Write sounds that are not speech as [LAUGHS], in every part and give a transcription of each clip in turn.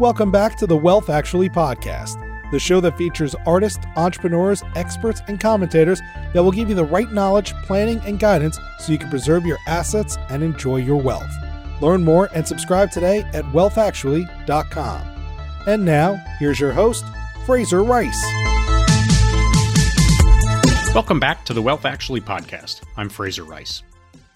Welcome back to the Wealth Actually podcast, the show that features artists, entrepreneurs, experts, and commentators that will give you the right knowledge, planning, and guidance so you can preserve your assets and enjoy your wealth. Learn more and subscribe today at wealthactually.com. And now, here's your host, Fraser Rice. Welcome back to the Wealth Actually podcast. I'm Fraser Rice.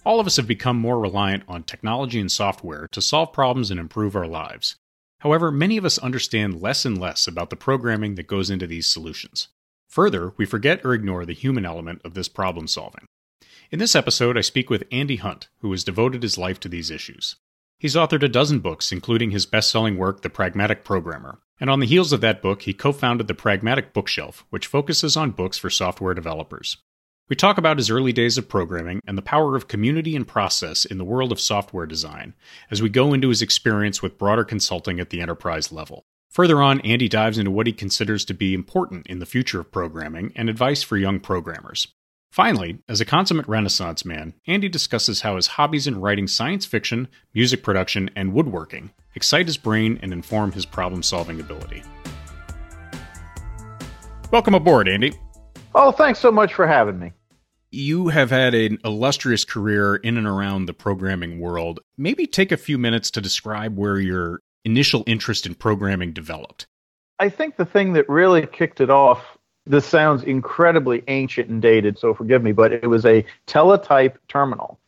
All of us have become more reliant on technology and software to solve problems and improve our lives. However, many of us understand less and less about the programming that goes into these solutions. Further, we forget or ignore the human element of this problem solving. In this episode, I speak with Andy Hunt, who has devoted his life to these issues. He's authored a dozen books, including his best selling work, The Pragmatic Programmer. And on the heels of that book, he co founded the Pragmatic Bookshelf, which focuses on books for software developers. We talk about his early days of programming and the power of community and process in the world of software design as we go into his experience with broader consulting at the enterprise level. Further on, Andy dives into what he considers to be important in the future of programming and advice for young programmers. Finally, as a consummate Renaissance man, Andy discusses how his hobbies in writing science fiction, music production, and woodworking excite his brain and inform his problem solving ability. Welcome aboard, Andy. Oh, thanks so much for having me. You have had an illustrious career in and around the programming world. Maybe take a few minutes to describe where your initial interest in programming developed. I think the thing that really kicked it off, this sounds incredibly ancient and dated, so forgive me, but it was a teletype terminal.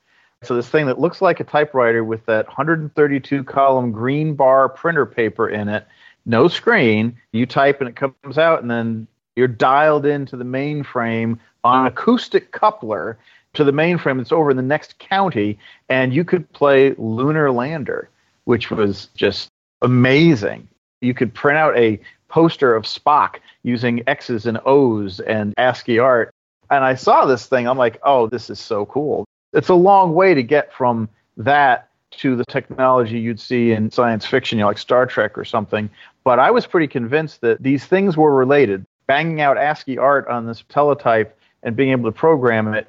So, this thing that looks like a typewriter with that 132 column green bar printer paper in it, no screen, you type and it comes out, and then you're dialed into the mainframe on an acoustic coupler to the mainframe that's over in the next county, and you could play Lunar Lander, which was just amazing. You could print out a poster of Spock using X's and O's and ASCII art. And I saw this thing, I'm like, oh, this is so cool. It's a long way to get from that to the technology you'd see in science fiction, you know, like Star Trek or something. But I was pretty convinced that these things were related banging out ASCII art on this teletype and being able to program it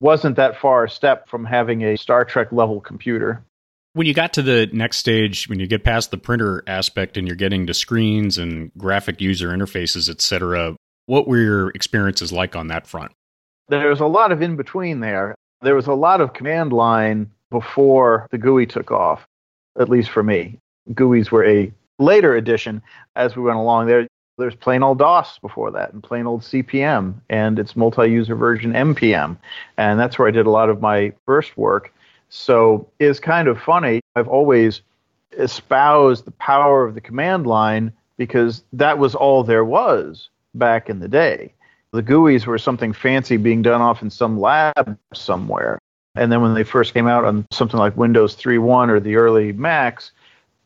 wasn't that far a step from having a Star Trek level computer. When you got to the next stage, when you get past the printer aspect and you're getting to screens and graphic user interfaces, etc., what were your experiences like on that front? There was a lot of in between there. There was a lot of command line before the GUI took off, at least for me. GUIs were a later addition as we went along. There, there's plain old DOS before that, and plain old CP/M, and its multi-user version MPM, and that's where I did a lot of my first work. So it's kind of funny. I've always espoused the power of the command line because that was all there was back in the day. The GUIs were something fancy being done off in some lab somewhere. And then when they first came out on something like Windows 3.1 or the early Macs,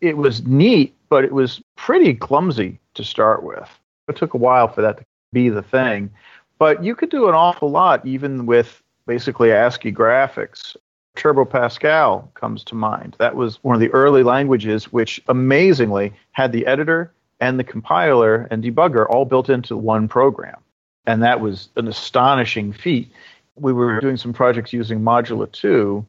it was neat, but it was pretty clumsy to start with. It took a while for that to be the thing, but you could do an awful lot even with basically ASCII graphics. Turbo Pascal comes to mind. That was one of the early languages which amazingly had the editor and the compiler and debugger all built into one program. And that was an astonishing feat. We were doing some projects using Modula 2,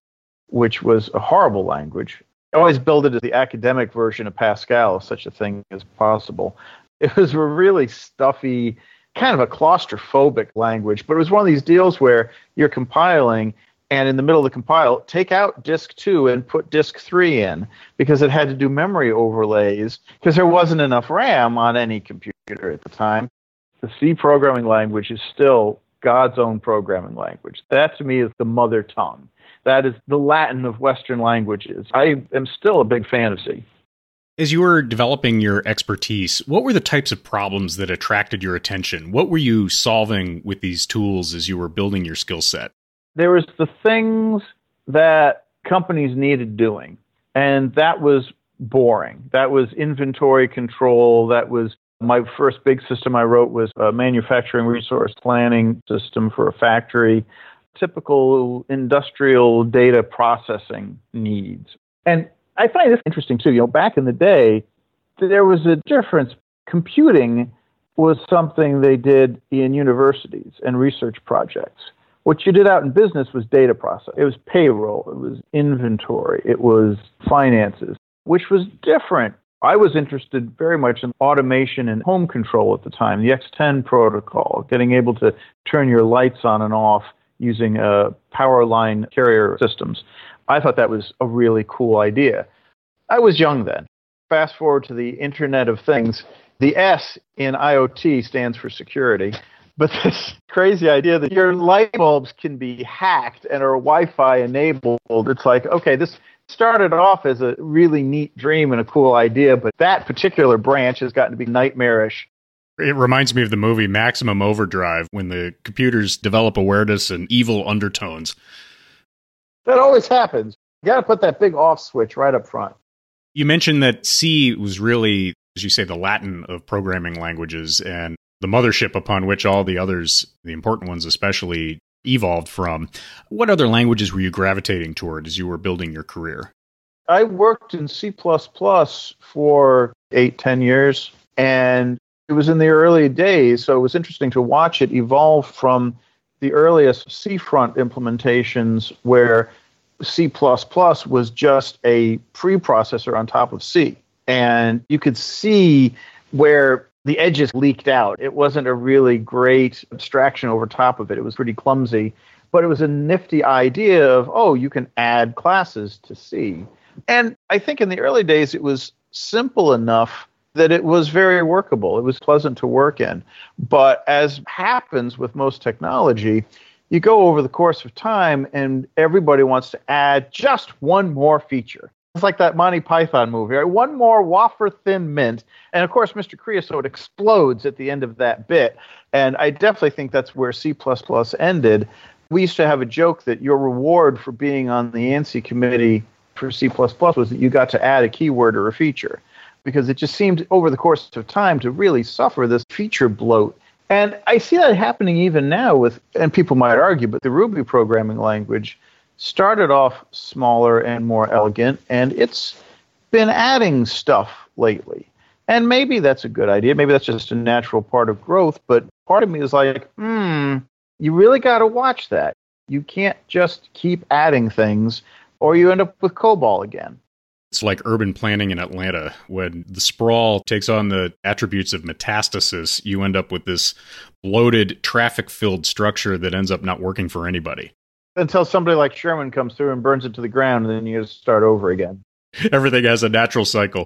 which was a horrible language. I always build it as the academic version of Pascal, if such a thing is possible. It was a really stuffy, kind of a claustrophobic language, but it was one of these deals where you're compiling and in the middle of the compile, take out disk two and put disk three in because it had to do memory overlays because there wasn't enough RAM on any computer at the time. The C programming language is still God's own programming language. That to me is the mother tongue. That is the Latin of Western languages. I am still a big fan of C. As you were developing your expertise, what were the types of problems that attracted your attention? What were you solving with these tools as you were building your skill set? There was the things that companies needed doing, and that was boring. That was inventory control. That was my first big system I wrote was a manufacturing resource planning system for a factory, typical industrial data processing needs. And I find this interesting too. You know, back in the day, there was a difference. Computing was something they did in universities and research projects. What you did out in business was data process. It was payroll, it was inventory, it was finances, which was different I was interested very much in automation and home control at the time, the X10 protocol, getting able to turn your lights on and off using uh, power line carrier systems. I thought that was a really cool idea. I was young then. Fast forward to the Internet of Things. The S in IoT stands for security. But [LAUGHS] this crazy idea that your light bulbs can be hacked and are Wi Fi enabled, it's like, okay, this started off as a really neat dream and a cool idea, but that particular branch has gotten to be nightmarish. It reminds me of the movie Maximum Overdrive when the computers develop awareness and evil undertones. That always happens. You got to put that big off switch right up front. You mentioned that C was really, as you say, the Latin of programming languages and the mothership upon which all the others, the important ones especially, evolved from. What other languages were you gravitating toward as you were building your career? I worked in C for eight, ten years, and it was in the early days, so it was interesting to watch it evolve from the earliest Cfront implementations where C was just a preprocessor on top of C. And you could see where the edges leaked out. It wasn't a really great abstraction over top of it. It was pretty clumsy, but it was a nifty idea of, oh, you can add classes to C. And I think in the early days it was simple enough that it was very workable. It was pleasant to work in. But as happens with most technology, you go over the course of time and everybody wants to add just one more feature. It's like that Monty Python movie, right? One more wafer thin mint. And of course, Mr. Creosote explodes at the end of that bit. And I definitely think that's where C ended. We used to have a joke that your reward for being on the ANSI committee for C was that you got to add a keyword or a feature because it just seemed over the course of time to really suffer this feature bloat. And I see that happening even now with, and people might argue, but the Ruby programming language started off smaller and more elegant, and it's been adding stuff lately. And maybe that's a good idea. Maybe that's just a natural part of growth. But part of me is like, hmm, you really got to watch that. You can't just keep adding things, or you end up with COBOL again. It's like urban planning in Atlanta. When the sprawl takes on the attributes of metastasis, you end up with this bloated, traffic filled structure that ends up not working for anybody until somebody like Sherman comes through and burns it to the ground, and then you just start over again. [LAUGHS] Everything has a natural cycle.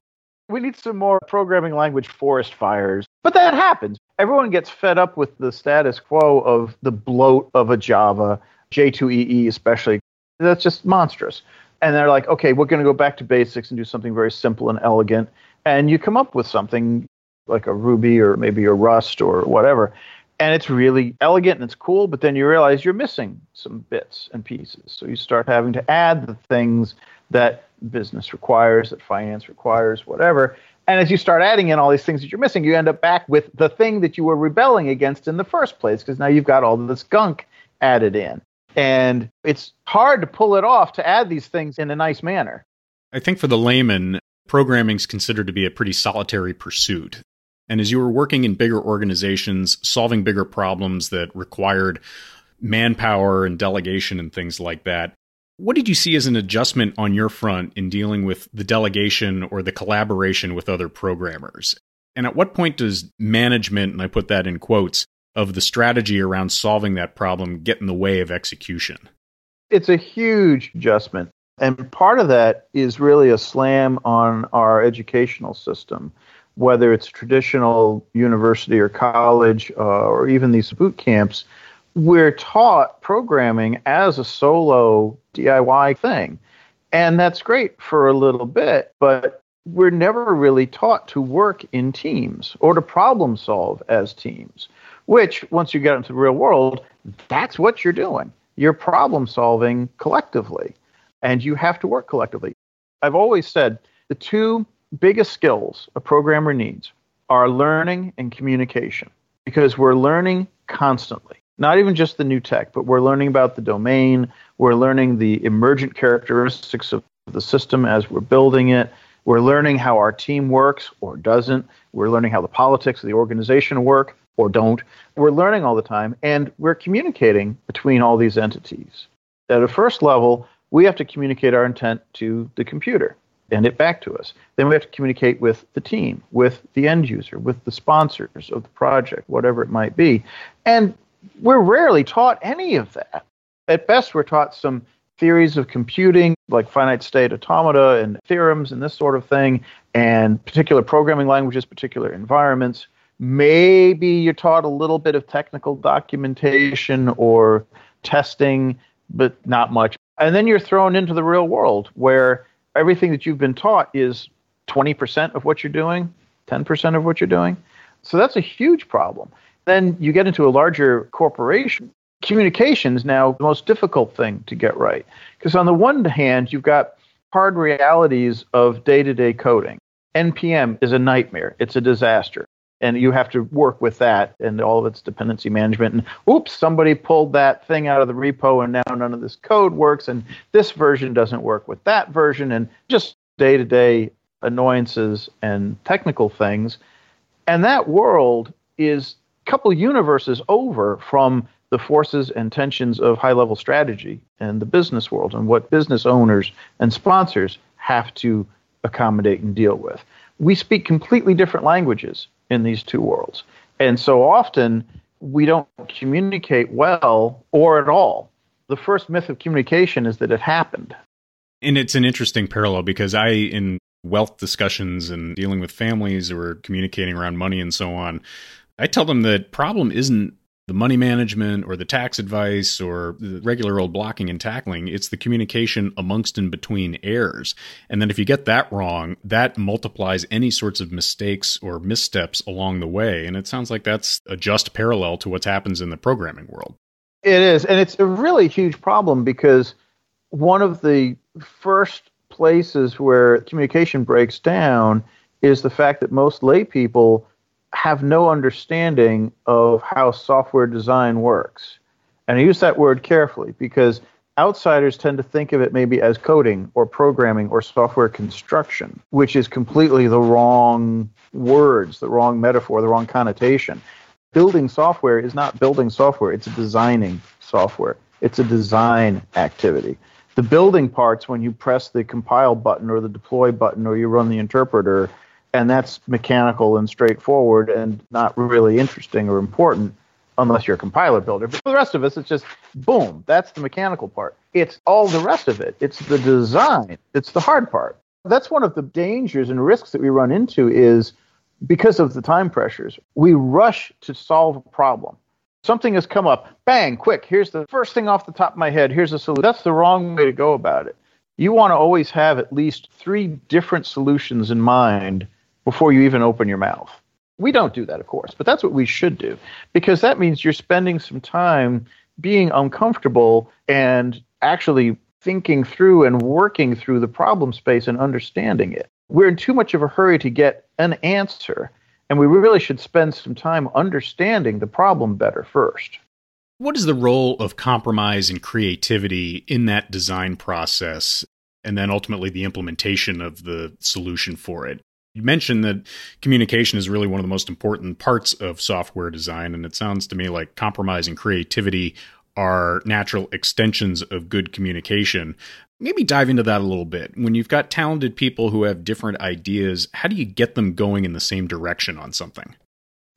We need some more programming language forest fires. But that happens. Everyone gets fed up with the status quo of the bloat of a Java, J2EE especially. That's just monstrous. And they're like, okay, we're going to go back to basics and do something very simple and elegant. And you come up with something like a Ruby or maybe a Rust or whatever and it's really elegant and it's cool, but then you realize you're missing some bits and pieces. So you start having to add the things that business requires, that finance requires, whatever. And as you start adding in all these things that you're missing, you end up back with the thing that you were rebelling against in the first place, because now you've got all this gunk added in. And it's hard to pull it off to add these things in a nice manner. I think for the layman, programming is considered to be a pretty solitary pursuit. And as you were working in bigger organizations, solving bigger problems that required manpower and delegation and things like that, what did you see as an adjustment on your front in dealing with the delegation or the collaboration with other programmers? And at what point does management, and I put that in quotes, of the strategy around solving that problem get in the way of execution? It's a huge adjustment. And part of that is really a slam on our educational system whether it's traditional university or college uh, or even these boot camps, we're taught programming as a solo DIY thing. And that's great for a little bit, but we're never really taught to work in teams or to problem solve as teams, which, once you get into the real world, that's what you're doing. You're problem solving collectively, and you have to work collectively. I've always said the two biggest skills a programmer needs are learning and communication because we're learning constantly. Not even just the new tech, but we're learning about the domain. We're learning the emergent characteristics of the system as we're building it. We're learning how our team works or doesn't. We're learning how the politics of the organization work or don't. We're learning all the time, and we're communicating between all these entities. At a first level, we have to communicate our intent to the computer and it back to us. Then we have to communicate with the team, with the end user, with the sponsors of the project, whatever it might be. And we're rarely taught any of that. At best, we're taught some theories of computing, like finite state automata and theorems and this sort of thing, and particular programming languages, particular environments. Maybe you're taught a little bit of technical documentation or testing, but not much. And then you're thrown into the real world where everything that you've been taught is 20% of what you're doing, 10% of what you're doing. So that's a huge problem. Then you get into a larger corporation. Communication is now the most difficult thing to get right. Because on the one hand, you've got hard realities of day to day coding. NPM is a nightmare, it's a disaster. And you have to work with that and all of its dependency management. And oops, somebody pulled that thing out of the repo, and now none of this code works. And this version doesn't work with that version. And just day to day annoyances and technical things. And that world is a couple universes over from the forces and tensions of high level strategy and the business world and what business owners and sponsors have to accommodate and deal with. We speak completely different languages in these two worlds. And so often we don't communicate well or at all. The first myth of communication is that it happened. And it's an interesting parallel because I, in wealth discussions and dealing with families or communicating around money and so on, I tell them that problem isn't the money management or the tax advice or the regular old blocking and tackling. It's the communication amongst and between heirs. And then if you get that wrong, that multiplies any sorts of mistakes or missteps along the way. And it sounds like that's a just parallel to what happens in the programming world. It is. And it's a really huge problem because one of the first places where communication breaks down is the fact that most lay people have no understanding of how software design works. And I use that word carefully because outsiders tend to think of it maybe as coding or programming or software construction, which is completely the wrong words, the wrong metaphor, the wrong connotation. Building software is not building software, it's designing software. It's a design activity. The building parts, when you press the compile button or the deploy button or you run the interpreter, and that's mechanical and straightforward and not really interesting or important unless you're a compiler builder. But for the rest of us, it's just boom, that's the mechanical part. It's all the rest of it. It's the design. It's the hard part. That's one of the dangers and risks that we run into is because of the time pressures, we rush to solve a problem. Something has come up, bang, quick, here's the first thing off the top of my head, here's a solution. That's the wrong way to go about it. You want to always have at least three different solutions in mind before you even open your mouth. We don't do that, of course, but that's what we should do because that means you're spending some time being uncomfortable and actually thinking through and working through the problem space and understanding it. We're in too much of a hurry to get an answer, and we really should spend some time understanding the problem better first. What is the role of compromise and creativity in that design process and then ultimately the implementation of the solution for it? You mentioned that communication is really one of the most important parts of software design, and it sounds to me like compromise and creativity are natural extensions of good communication. Maybe dive into that a little bit. When you've got talented people who have different ideas, how do you get them going in the same direction on something?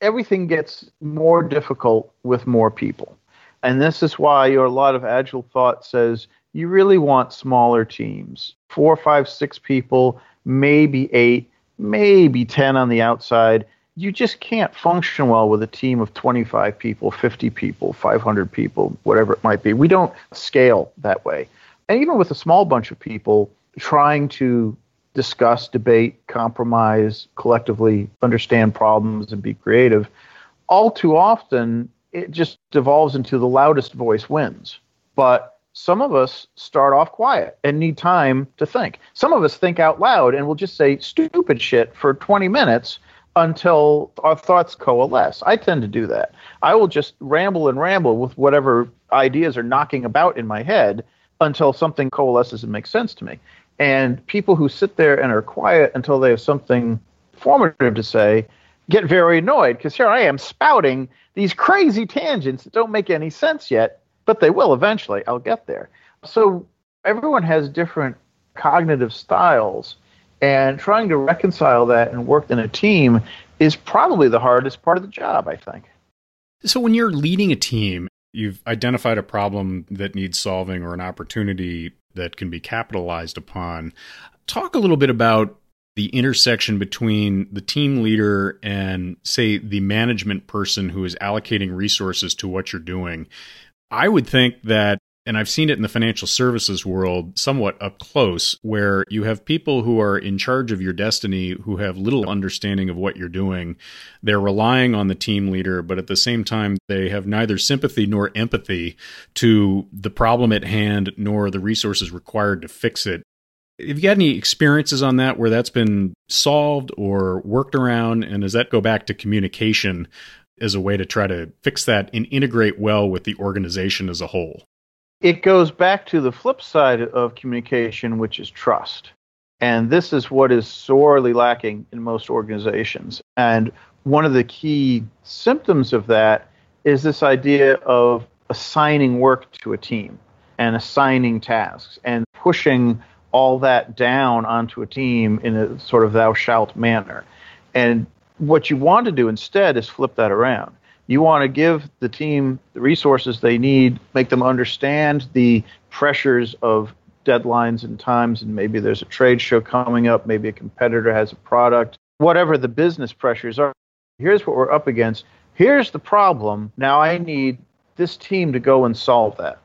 Everything gets more difficult with more people. And this is why your lot of agile thought says you really want smaller teams. Four, five, six people, maybe eight maybe 10 on the outside. You just can't function well with a team of 25 people, 50 people, 500 people, whatever it might be. We don't scale that way. And even with a small bunch of people, trying to discuss, debate, compromise, collectively understand problems, and be creative, all too often it just devolves into the loudest voice wins. But some of us start off quiet and need time to think. Some of us think out loud and will just say stupid shit for 20 minutes until our thoughts coalesce. I tend to do that. I will just ramble and ramble with whatever ideas are knocking about in my head until something coalesces and makes sense to me. And people who sit there and are quiet until they have something formative to say get very annoyed because here I am spouting these crazy tangents that don't make any sense yet but they will eventually. I'll get there. So everyone has different cognitive styles, And trying to reconcile that and work in a team is probably the hardest part of the job, I think. So, when you're leading a team, you've identified a problem that needs solving or an opportunity that can be capitalized upon. Talk a little bit about the intersection between the team leader and, say, the management person who is allocating resources to what you're doing. I would think that and I've seen it in the financial services world somewhat up close, where you have people who are in charge of your destiny who have little understanding of what you're doing. They're relying on the team leader, but at the same time, they have neither sympathy nor empathy to the problem at hand nor the resources required to fix it. Have you got any experiences on that where that's been solved or worked around? And does that go back to communication as a way to try to fix that and integrate well with the organization as a whole? it goes back to the flip side of communication, which is trust. And this is what is sorely lacking in most organizations. And one of the key symptoms of that is this idea of assigning work to a team and assigning tasks and pushing all that down onto a team in a sort of thou shalt manner. And what you want to do instead is flip that around. You want to give the team the resources they need, make them understand the pressures of deadlines and times, and maybe there's a trade show coming up, maybe a competitor has a product, whatever the business pressures are. Here's what we're up against. Here's the problem. Now I need this team to go and solve that.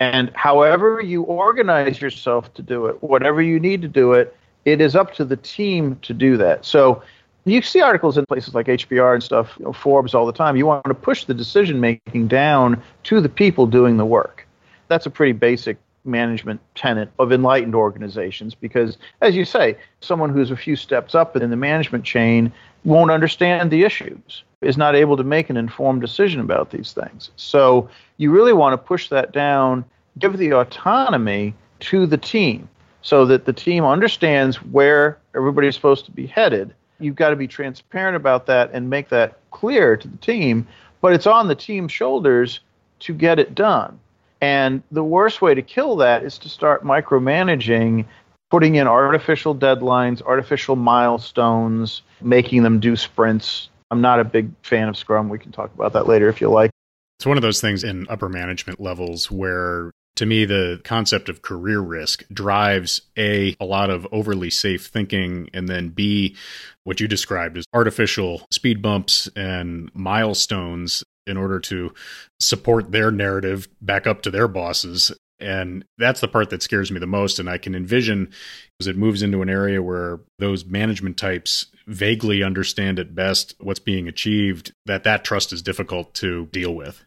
And however you organize yourself to do it, whatever you need to do it, it is up to the team to do that. So you see articles in places like HBR and stuff, you know, Forbes all the time. You want to push the decision making down to the people doing the work. That's a pretty basic management tenet of enlightened organizations because, as you say, someone who's a few steps up in the management chain won't understand the issues, is not able to make an informed decision about these things. So you really want to push that down, give the autonomy to the team so that the team understands where everybody is supposed to be headed you've got to be transparent about that and make that clear to the team. But it's on the team's shoulders to get it done. And the worst way to kill that is to start micromanaging, putting in artificial deadlines, artificial milestones, making them do sprints. I'm not a big fan of Scrum. We can talk about that later if you like. It's one of those things in upper management levels where to me the concept of career risk drives a a lot of overly safe thinking and then b what you described as artificial speed bumps and milestones in order to support their narrative back up to their bosses. And that's the part that scares me the most and i can envision as it moves into an area where those management types vaguely understand at best what's being achieved that that trust is difficult to deal with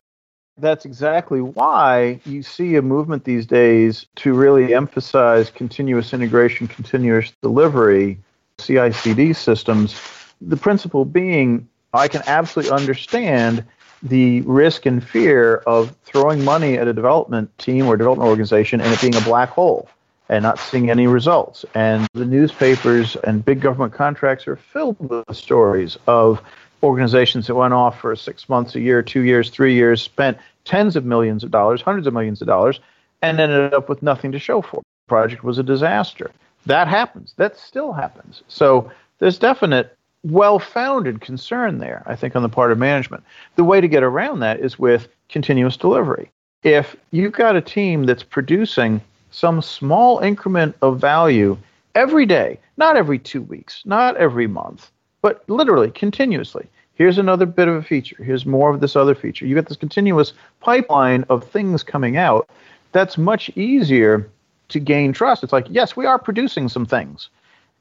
that's exactly why you see a movement these days to really emphasize continuous integration, continuous delivery, CI CD systems. The principle being, I can absolutely understand the risk and fear of throwing money at a development team or development organization and it being a black hole and not seeing any results. And the newspapers and big government contracts are filled with stories of organizations that went off for six months, a year, two years, three years, spent tens of millions of dollars, hundreds of millions of dollars, and ended up with nothing to show for it. The project was a disaster. That happens. That still happens. So there's definite well-founded concern there, I think, on the part of management. The way to get around that is with continuous delivery. If you've got a team that's producing some small increment of value every day, not every two weeks, not every month, but literally continuously. Here's another bit of a feature. Here's more of this other feature. You get this continuous pipeline of things coming out. That's much easier to gain trust. It's like, yes, we are producing some things,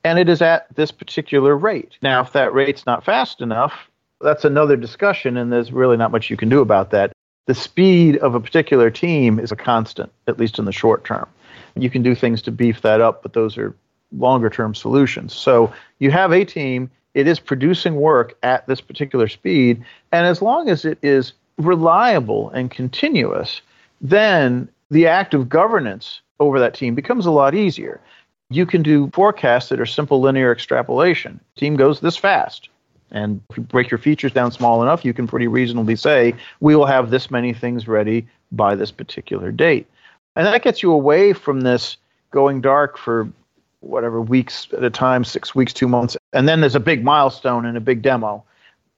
and it is at this particular rate. Now, if that rate's not fast enough, that's another discussion, and there's really not much you can do about that. The speed of a particular team is a constant, at least in the short term. You can do things to beef that up, but those are longer term solutions. So you have a team, it is producing work at this particular speed. And as long as it is reliable and continuous, then the act of governance over that team becomes a lot easier. You can do forecasts that are simple linear extrapolation. Team goes this fast. And if you break your features down small enough, you can pretty reasonably say, we will have this many things ready by this particular date. And that gets you away from this going dark for whatever weeks at a time, six weeks, two months, and then there's a big milestone and a big demo.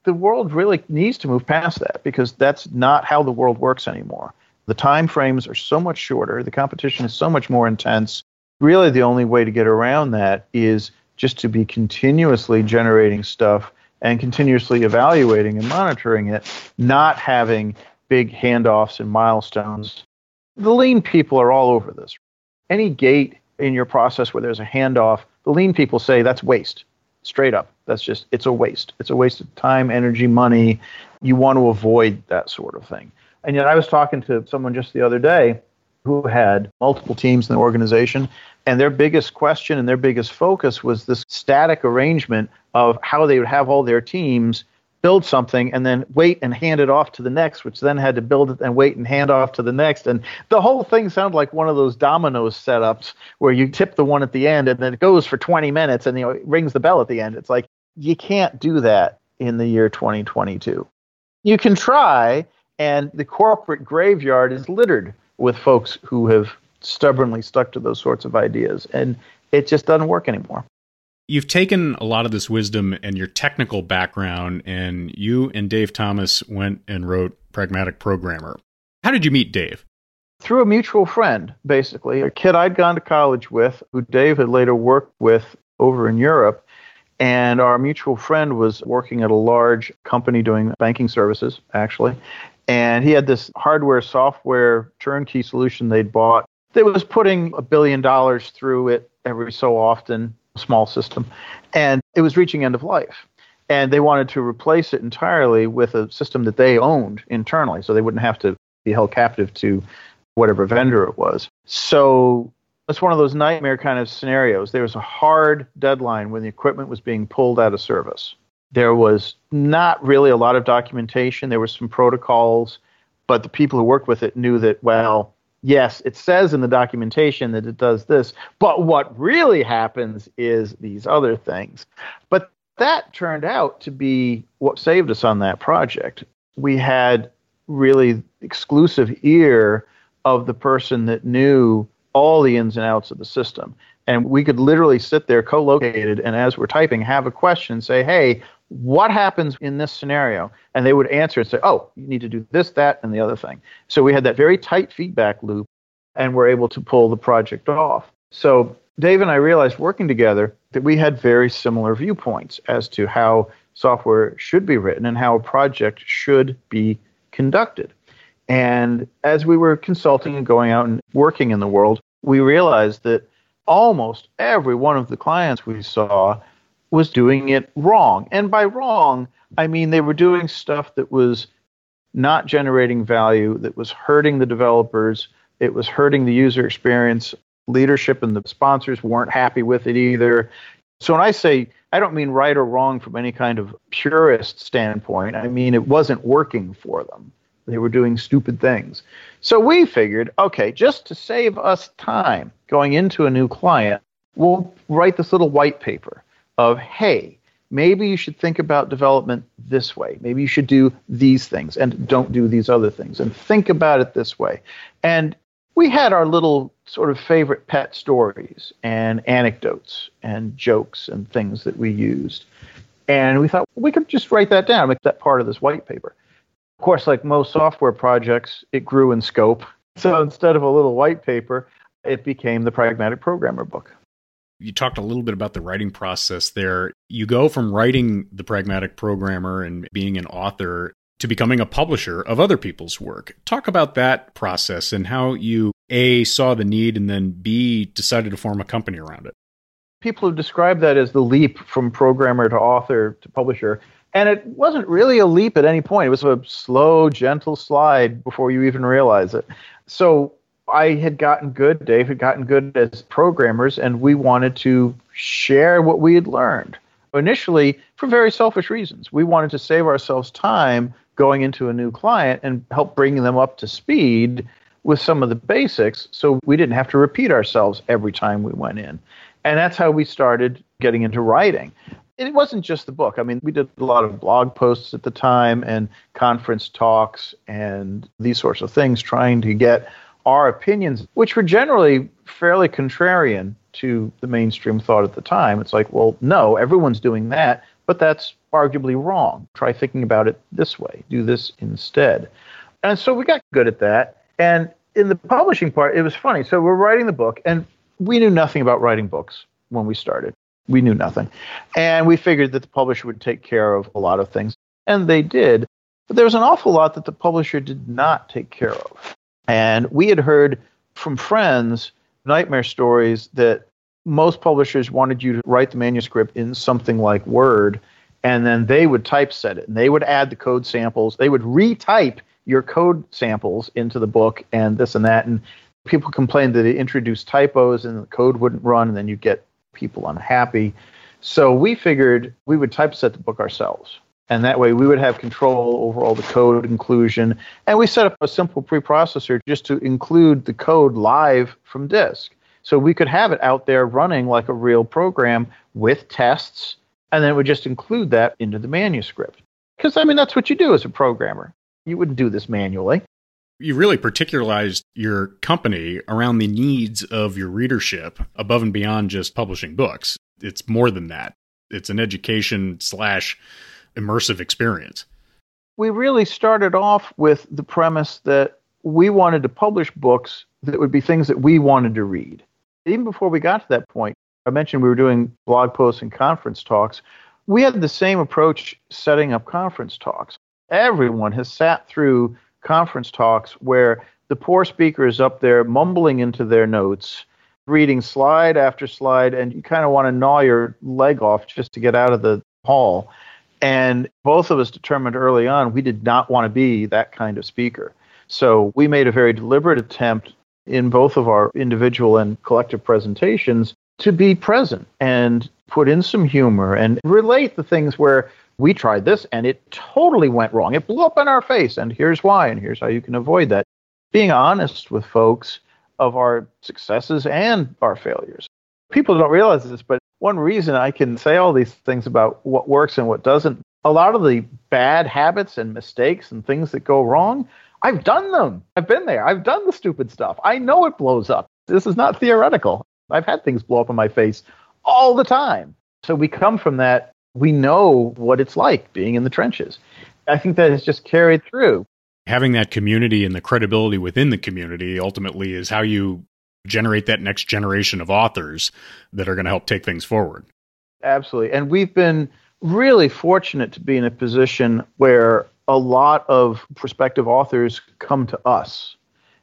The world really needs to move past that because that's not how the world works anymore. The time frames are so much shorter, the competition is so much more intense. Really, the only way to get around that is just to be continuously generating stuff and continuously evaluating and monitoring it, not having big handoffs and milestones. The lean people are all over this. Any gate in your process where there's a handoff, the lean people say that's waste. Straight up. That's just, it's a waste. It's a waste of time, energy, money. You want to avoid that sort of thing. And yet, I was talking to someone just the other day who had multiple teams in the organization, and their biggest question and their biggest focus was this static arrangement of how they would have all their teams build something and then wait and hand it off to the next, which then had to build it and wait and hand off to the next. And the whole thing sounded like one of those dominoes setups where you tip the one at the end and then it goes for 20 minutes and you know, it rings the bell at the end. It's like you can't do that in the year 2022. You can try, and the corporate graveyard is littered with folks who have stubbornly stuck to those sorts of ideas. And it just doesn't work anymore. You've taken a lot of this wisdom and your technical background, and you and Dave Thomas went and wrote Pragmatic Programmer. How did you meet Dave? Through a mutual friend, basically, a kid I'd gone to college with, who Dave had later worked with over in Europe. And our mutual friend was working at a large company doing banking services, actually. And he had this hardware software turnkey solution they'd bought that was putting a billion dollars through it every so often small system, and it was reaching end of life. And they wanted to replace it entirely with a system that they owned internally, so they wouldn't have to be held captive to whatever vendor it was. So it's one of those nightmare kind of scenarios. There was a hard deadline when the equipment was being pulled out of service. There was not really a lot of documentation. There were some protocols, but the people who worked with it knew that, well, yes, it says in the documentation that it does this, but what really happens is these other things. But that turned out to be what saved us on that project. We had really exclusive ear of the person that knew all the ins and outs of the system. And we could literally sit there co located and as we're typing, have a question, say, hey, what happens in this scenario? And they would answer and say, oh, you need to do this, that, and the other thing. So we had that very tight feedback loop and were able to pull the project off. So Dave and I realized working together that we had very similar viewpoints as to how software should be written and how a project should be conducted. And as we were consulting and going out and working in the world, we realized that almost every one of the clients we saw was doing it wrong. And by wrong, I mean they were doing stuff that was not generating value, that was hurting the developers, it was hurting the user experience. Leadership and the sponsors weren't happy with it either. So when I say I don't mean right or wrong from any kind of purist standpoint, I mean it wasn't working for them. They were doing stupid things. So we figured, okay, just to save us time going into a new client, we'll write this little white paper of, hey, maybe you should think about development this way. Maybe you should do these things and don't do these other things and think about it this way. And we had our little sort of favorite pet stories and anecdotes and jokes and things that we used. And we thought we could just write that down, make that part of this white paper. Of course, like most software projects, it grew in scope. So instead of a little white paper, it became the Pragmatic Programmer book. You talked a little bit about the writing process there. You go from writing the Pragmatic Programmer and being an author to becoming a publisher of other people's work. Talk about that process and how you A saw the need and then B decided to form a company around it. People have described that as the leap from programmer to author to publisher. And it wasn't really a leap at any point. It was a slow, gentle slide before you even realize it. So I had gotten good, Dave had gotten good as programmers, and we wanted to share what we had learned. Initially, for very selfish reasons. We wanted to save ourselves time going into a new client and help bring them up to speed with some of the basics so we didn't have to repeat ourselves every time we went in. And that's how we started getting into writing it wasn't just the book. I mean, we did a lot of blog posts at the time and conference talks and these sorts of things, trying to get our opinions, which were generally fairly contrarian to the mainstream thought at the time. It's like, well, no, everyone's doing that, but that's arguably wrong. Try thinking about it this way. Do this instead. And so we got good at that. And in the publishing part, it was funny. So we're writing the book, and we knew nothing about writing books when we started. We knew nothing. And we figured that the publisher would take care of a lot of things. And they did. But there was an awful lot that the publisher did not take care of. And we had heard from friends nightmare stories that most publishers wanted you to write the manuscript in something like Word, and then they would typeset it and they would add the code samples. They would retype your code samples into the book and this and that. And people complained that it introduced typos and the code wouldn't run, and then you'd get people unhappy. So we figured we would typeset the book ourselves. And that way we would have control over all the code inclusion. And we set up a simple preprocessor just to include the code live from disk. So we could have it out there running like a real program with tests, and then it would just include that into the manuscript. Because, I mean, that's what you do as a programmer. You wouldn't do this manually. You really particularized your company around the needs of your readership above and beyond just publishing books. It's more than that. It's an education slash immersive experience. We really started off with the premise that we wanted to publish books that would be things that we wanted to read. Even before we got to that point, I mentioned we were doing blog posts and conference talks. We had the same approach setting up conference talks. Everyone has sat through conference talks where the poor speaker is up there mumbling into their notes, reading slide after slide, and you kind of want to gnaw your leg off just to get out of the hall. And both of us determined early on we did not want to be that kind of speaker. So we made a very deliberate attempt in both of our individual and collective presentations to be present and put in some humor and relate the things where we tried this and it totally went wrong. It blew up in our face, and here's why, and here's how you can avoid that. Being honest with folks of our successes and our failures. People don't realize this, but one reason I can say all these things about what works and what doesn't, a lot of the bad habits and mistakes and things that go wrong, I've done them. I've been there. I've done the stupid stuff. I know it blows up. This is not theoretical. I've had things blow up in my face all the time. So we come from that. We know what it's like being in the trenches. I think that has just carried through. Having that community and the credibility within the community ultimately is how you generate that next generation of authors that are going to help take things forward. Absolutely. And we've been really fortunate to be in a position where a lot of prospective authors come to us.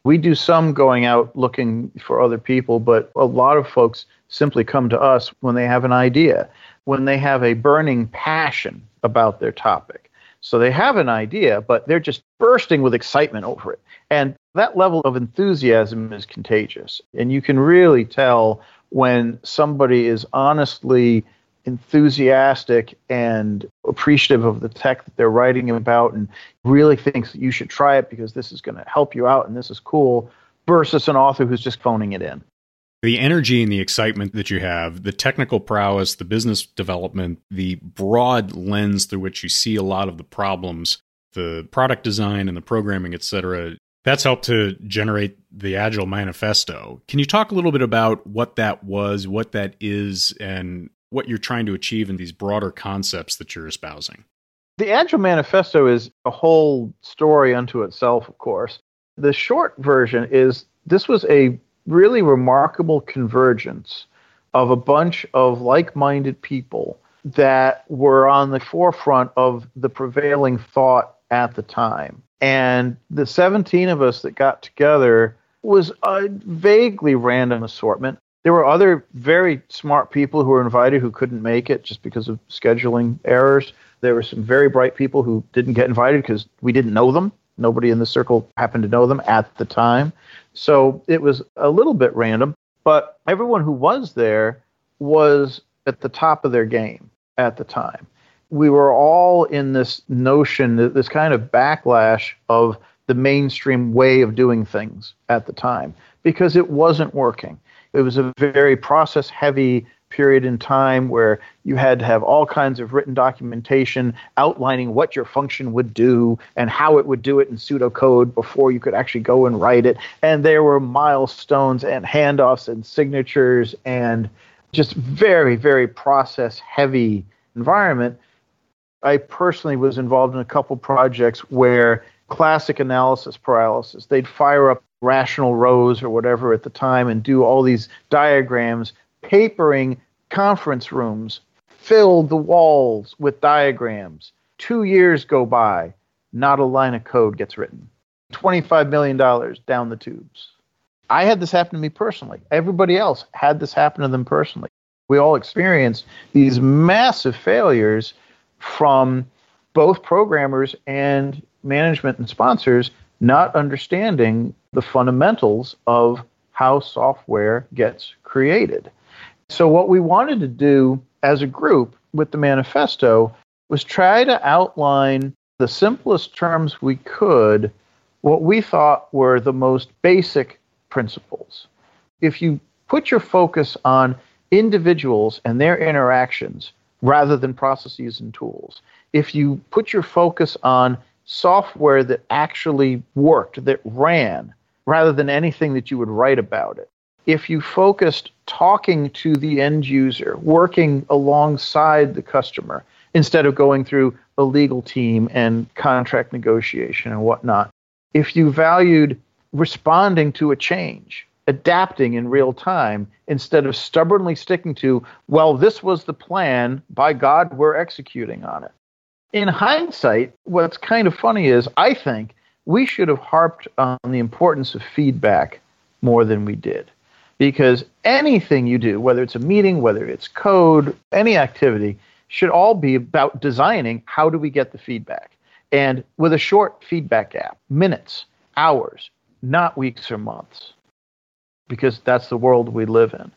We do some going out looking for other people, but a lot of folks simply come to us when they have an idea, when they have a burning passion about their topic. So they have an idea, but they're just bursting with excitement over it. And that level of enthusiasm is contagious. And you can really tell when somebody is honestly enthusiastic and appreciative of the tech that they're writing about and really thinks that you should try it because this is going to help you out and this is cool versus an author who's just phoning it in. The energy and the excitement that you have, the technical prowess, the business development, the broad lens through which you see a lot of the problems, the product design and the programming, et cetera, that's helped to generate the Agile Manifesto. Can you talk a little bit about what that was, what that is, and what you're trying to achieve in these broader concepts that you're espousing? The Agile Manifesto is a whole story unto itself, of course. The short version is this was a really remarkable convergence of a bunch of like minded people that were on the forefront of the prevailing thought at the time. And the 17 of us that got together was a vaguely random assortment. There were other very smart people who were invited who couldn't make it just because of scheduling errors. There were some very bright people who didn't get invited because we didn't know them. Nobody in the circle happened to know them at the time. So it was a little bit random, but everyone who was there was at the top of their game at the time we were all in this notion, this kind of backlash of the mainstream way of doing things at the time because it wasn't working. It was a very process heavy period in time where you had to have all kinds of written documentation outlining what your function would do and how it would do it in pseudocode before you could actually go and write it. And there were milestones and handoffs and signatures and just very, very process heavy environment. I personally was involved in a couple projects where classic analysis paralysis, they'd fire up Rational Rose or whatever at the time and do all these diagrams, papering conference rooms, filled the walls with diagrams. Two years go by, not a line of code gets written. $25 million down the tubes. I had this happen to me personally. Everybody else had this happen to them personally. We all experienced these massive failures from both programmers and management and sponsors not understanding the fundamentals of how software gets created. So, what we wanted to do as a group with the manifesto was try to outline the simplest terms we could what we thought were the most basic principles. If you put your focus on individuals and their interactions rather than processes and tools, if you put your focus on software that actually worked, that ran, rather than anything that you would write about it, if you focused talking to the end user, working alongside the customer, instead of going through a legal team and contract negotiation and whatnot, if you valued responding to a change, adapting in real time, instead of stubbornly sticking to, well, this was the plan, by God, we're executing on it. In hindsight, what's kind of funny is I think we should have harped on the importance of feedback more than we did because anything you do, whether it's a meeting, whether it's code, any activity, should all be about designing how do we get the feedback. And with a short feedback gap, minutes, hours, not weeks or months, because that's the world we live in.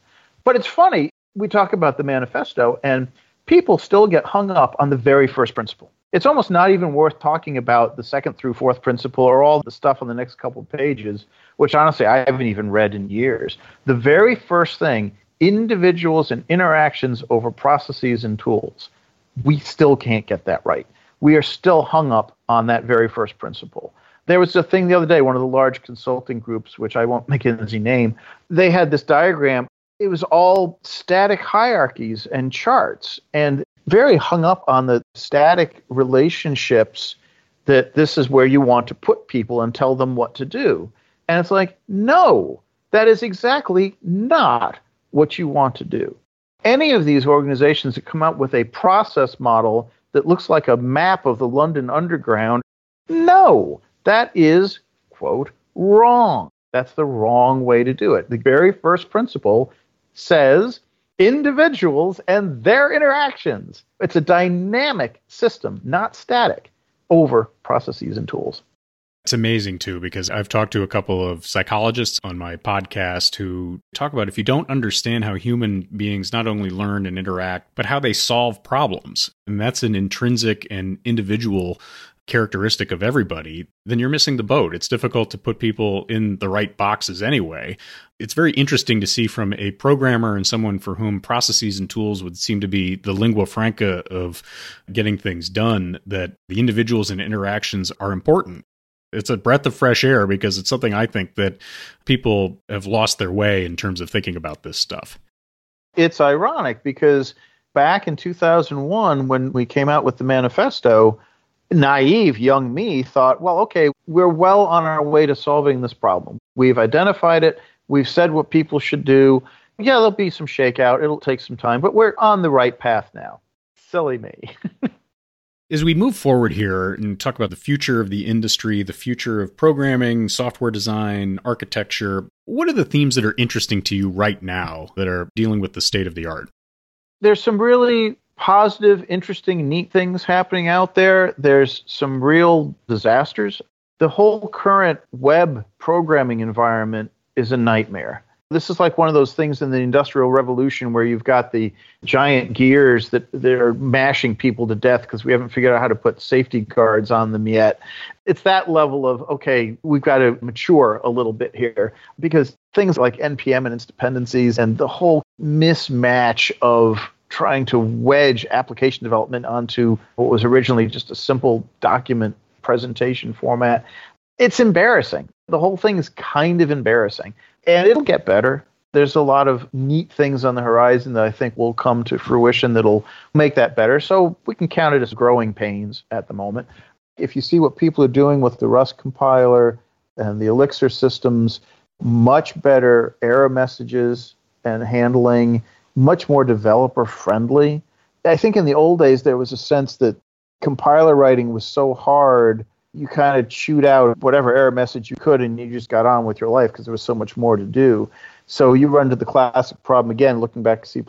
But it's funny, we talk about the manifesto, and people still get hung up on the very first principle it's almost not even worth talking about the second through fourth principle or all the stuff on the next couple pages, which honestly I haven't even read in years. The very first thing individuals and interactions over processes and tools. We still can't get that right. We are still hung up on that very first principle. There was a thing the other day, one of the large consulting groups, which I won't make McKinsey name, they had this diagram. It was all static hierarchies and charts. And very hung up on the static relationships that this is where you want to put people and tell them what to do. And it's like, no, that is exactly not what you want to do. Any of these organizations that come out with a process model that looks like a map of the London Underground, no, that is, quote, wrong. That's the wrong way to do it. The very first principle says individuals and their interactions. It's a dynamic system, not static, over processes and tools. It's amazing too, because I've talked to a couple of psychologists on my podcast who talk about if you don't understand how human beings not only learn and interact, but how they solve problems. And that's an intrinsic and individual characteristic of everybody, then you're missing the boat. It's difficult to put people in the right boxes anyway. It's very interesting to see from a programmer and someone for whom processes and tools would seem to be the lingua franca of getting things done that the individuals and interactions are important. It's a breath of fresh air because it's something I think that people have lost their way in terms of thinking about this stuff. It's ironic because back in 2001 when we came out with the manifesto, naive young me thought, well, okay, we're well on our way to solving this problem. We've identified it, we've said what people should do. Yeah, there'll be some shakeout, it'll take some time, but we're on the right path now. Silly me. [LAUGHS] As we move forward here and talk about the future of the industry, the future of programming, software design, architecture, what are the themes that are interesting to you right now that are dealing with the state of the art? There's some really positive, interesting, neat things happening out there. There's some real disasters. The whole current web programming environment is a nightmare. This is like one of those things in the Industrial Revolution where you've got the giant gears that they're mashing people to death because we haven't figured out how to put safety guards on them yet. It's that level of, okay, we've got to mature a little bit here because things like NPM and its dependencies and the whole mismatch of trying to wedge application development onto what was originally just a simple document presentation format. It's embarrassing. The whole thing is kind of embarrassing and it'll get better. There's a lot of neat things on the horizon that I think will come to fruition that'll make that better. So we can count it as growing pains at the moment. If you see what people are doing with the Rust compiler and the Elixir systems, much better error messages and handling, much more developer friendly. I think in the old days there was a sense that compiler writing was so hard you kind of chewed out whatever error message you could and you just got on with your life because there was so much more to do. So you run into the classic problem again, looking back to C,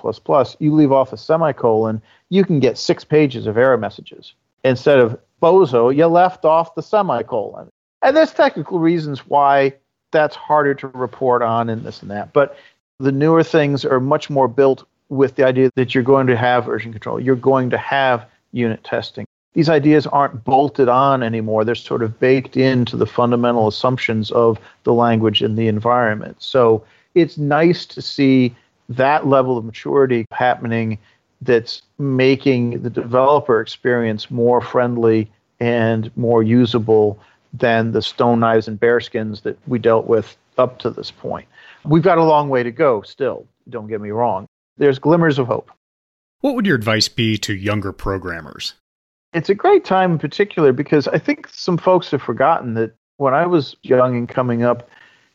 you leave off a semicolon, you can get six pages of error messages. Instead of bozo, you left off the semicolon. And there's technical reasons why that's harder to report on and this and that. But the newer things are much more built with the idea that you're going to have version control, you're going to have unit testing these ideas aren't bolted on anymore. They're sort of baked into the fundamental assumptions of the language and the environment. So it's nice to see that level of maturity happening that's making the developer experience more friendly and more usable than the stone knives and bearskins that we dealt with up to this point. We've got a long way to go still, don't get me wrong. There's glimmers of hope. What would your advice be to younger programmers? It's a great time in particular because I think some folks have forgotten that when I was young and coming up,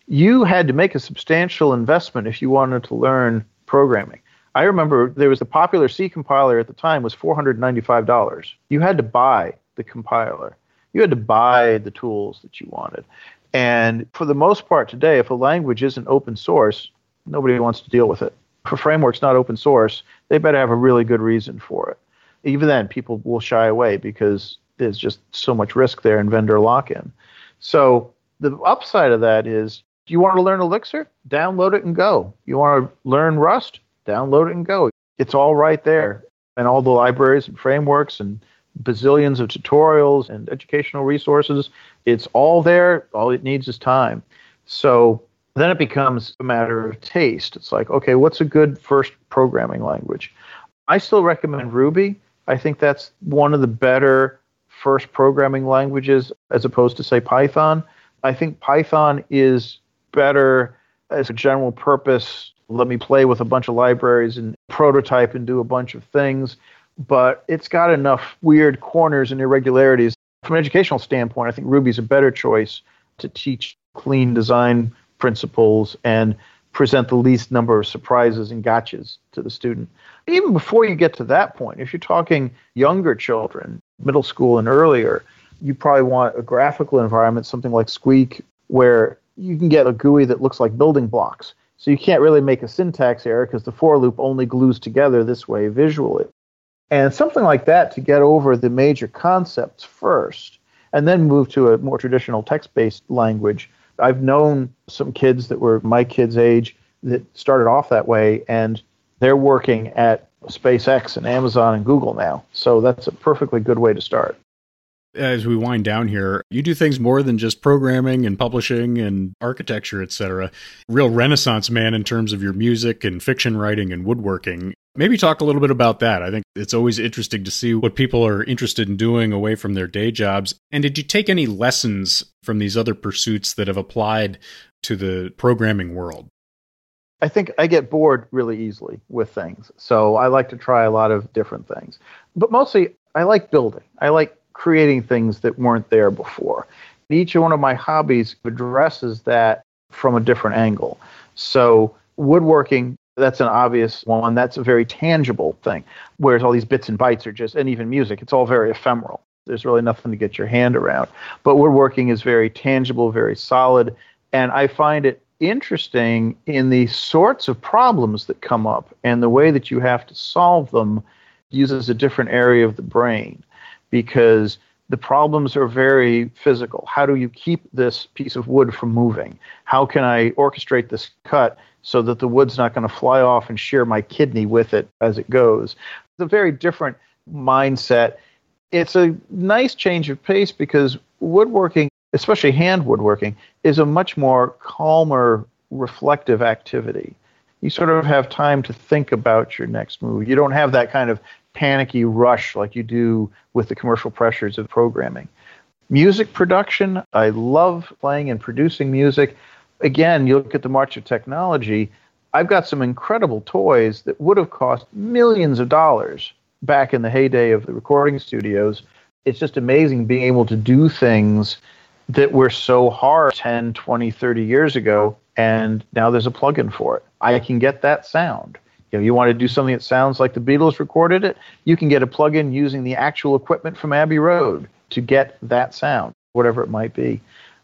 you had to make a substantial investment if you wanted to learn programming. I remember there was a popular C compiler at the time was $495. You had to buy the compiler. You had to buy the tools that you wanted. And for the most part today, if a language isn't open source, nobody wants to deal with it. If a framework's not open source, they better have a really good reason for it even then people will shy away because there's just so much risk there in vendor lock-in. So the upside of that is do you want to learn Elixir? Download it and go. You want to learn Rust? Download it and go. It's all right there. And all the libraries and frameworks and bazillions of tutorials and educational resources, it's all there. All it needs is time. So then it becomes a matter of taste. It's like, okay, what's a good first programming language? I still recommend Ruby I think that's one of the better first programming languages as opposed to, say, Python. I think Python is better as a general purpose. Let me play with a bunch of libraries and prototype and do a bunch of things. But it's got enough weird corners and irregularities. From an educational standpoint, I think Ruby's a better choice to teach clean design principles and present the least number of surprises and gotchas to the student even before you get to that point, if you're talking younger children, middle school and earlier, you probably want a graphical environment, something like Squeak, where you can get a GUI that looks like building blocks. So you can't really make a syntax error because the for loop only glues together this way visually. And something like that to get over the major concepts first, and then move to a more traditional text based language. I've known some kids that were my kids' age that started off that way, and they're working at SpaceX and Amazon and Google now. So that's a perfectly good way to start. As we wind down here, you do things more than just programming and publishing and architecture, etc. Real renaissance man in terms of your music and fiction writing and woodworking. Maybe talk a little bit about that. I think it's always interesting to see what people are interested in doing away from their day jobs. And did you take any lessons from these other pursuits that have applied to the programming world? I think I get bored really easily with things. So I like to try a lot of different things. But mostly, I like building. I like creating things that weren't there before. Each one of my hobbies addresses that from a different angle. So, woodworking, that's an obvious one. That's a very tangible thing. Whereas all these bits and bytes are just, and even music, it's all very ephemeral. There's really nothing to get your hand around. But woodworking is very tangible, very solid. And I find it interesting in the sorts of problems that come up and the way that you have to solve them uses a different area of the brain because the problems are very physical. How do you keep this piece of wood from moving? How can I orchestrate this cut so that the wood's not going to fly off and shear my kidney with it as it goes? It's a very different mindset. It's a nice change of pace because woodworking, especially hand woodworking, is a much more calmer, reflective activity. You sort of have time to think about your next move. You don't have that kind of panicky rush like you do with the commercial pressures of programming. Music production, I love playing and producing music. Again, you look at the march of technology, I've got some incredible toys that would have cost millions of dollars back in the heyday of the recording studios. It's just amazing being able to do things that were so hard 10, 20, 30 years ago, and now there's a plugin for it. I can get that sound. You know, you want to do something that sounds like the Beatles recorded it, you can get a plug-in using the actual equipment from Abbey Road to get that sound, whatever it might be.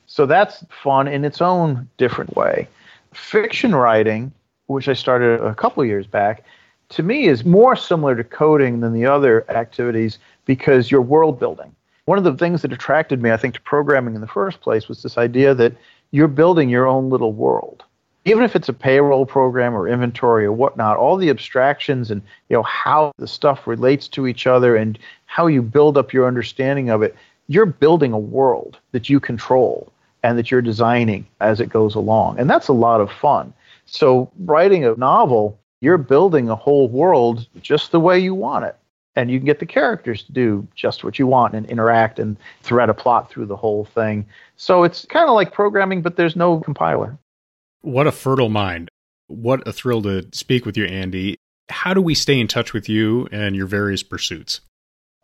So that's fun in its own different way. Fiction writing, which I started a couple years back, to me is more similar to coding than the other activities because you're world building. One of the things that attracted me, I think, to programming in the first place was this idea that you're building your own little world even if it's a payroll program or inventory or whatnot, all the abstractions and you know how the stuff relates to each other and how you build up your understanding of it, you're building a world that you control and that you're designing as it goes along. And that's a lot of fun. So writing a novel, you're building a whole world just the way you want it. And you can get the characters to do just what you want and interact and thread a plot through the whole thing. So it's kind of like programming, but there's no compiler. What a fertile mind. What a thrill to speak with you, Andy. How do we stay in touch with you and your various pursuits?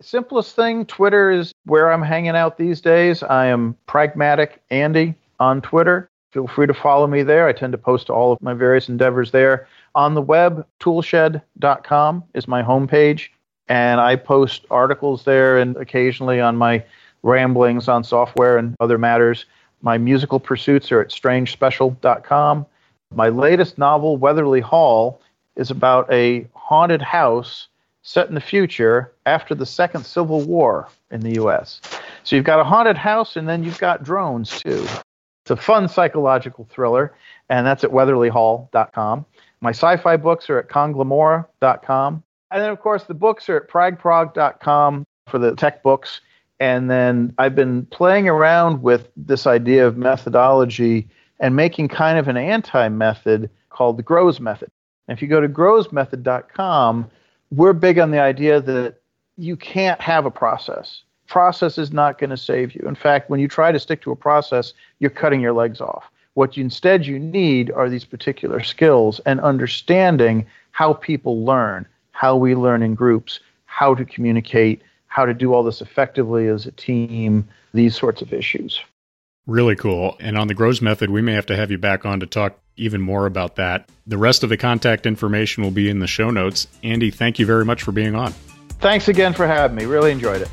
Simplest thing Twitter is where I'm hanging out these days. I am Pragmatic Andy on Twitter. Feel free to follow me there. I tend to post all of my various endeavors there. On the web, toolshed.com is my homepage, and I post articles there and occasionally on my ramblings on software and other matters. My musical pursuits are at strangespecial.com. My latest novel, Weatherly Hall, is about a haunted house set in the future after the Second Civil War in the U.S. So you've got a haunted house and then you've got drones too. It's a fun psychological thriller, and that's at weatherlyhall.com. My sci fi books are at conglamora.com. And then, of course, the books are at pragprog.com for the tech books. And then I've been playing around with this idea of methodology and making kind of an anti method called the Grows method. And if you go to growsmethod.com, we're big on the idea that you can't have a process. Process is not going to save you. In fact, when you try to stick to a process, you're cutting your legs off. What you, instead you need are these particular skills and understanding how people learn, how we learn in groups, how to communicate, how to do all this effectively as a team, these sorts of issues. Really cool. And on the Grows method, we may have to have you back on to talk even more about that. The rest of the contact information will be in the show notes. Andy, thank you very much for being on. Thanks again for having me. Really enjoyed it.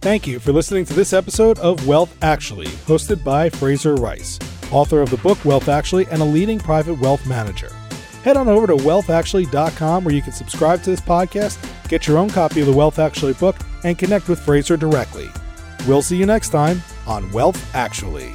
Thank you for listening to this episode of Wealth Actually, hosted by Fraser Rice, author of the book Wealth Actually and a leading private wealth manager head on over to wealthactually.com where you can subscribe to this podcast, get your own copy of the Wealth Actually book, and connect with Fraser directly. We'll see you next time on Wealth Actually.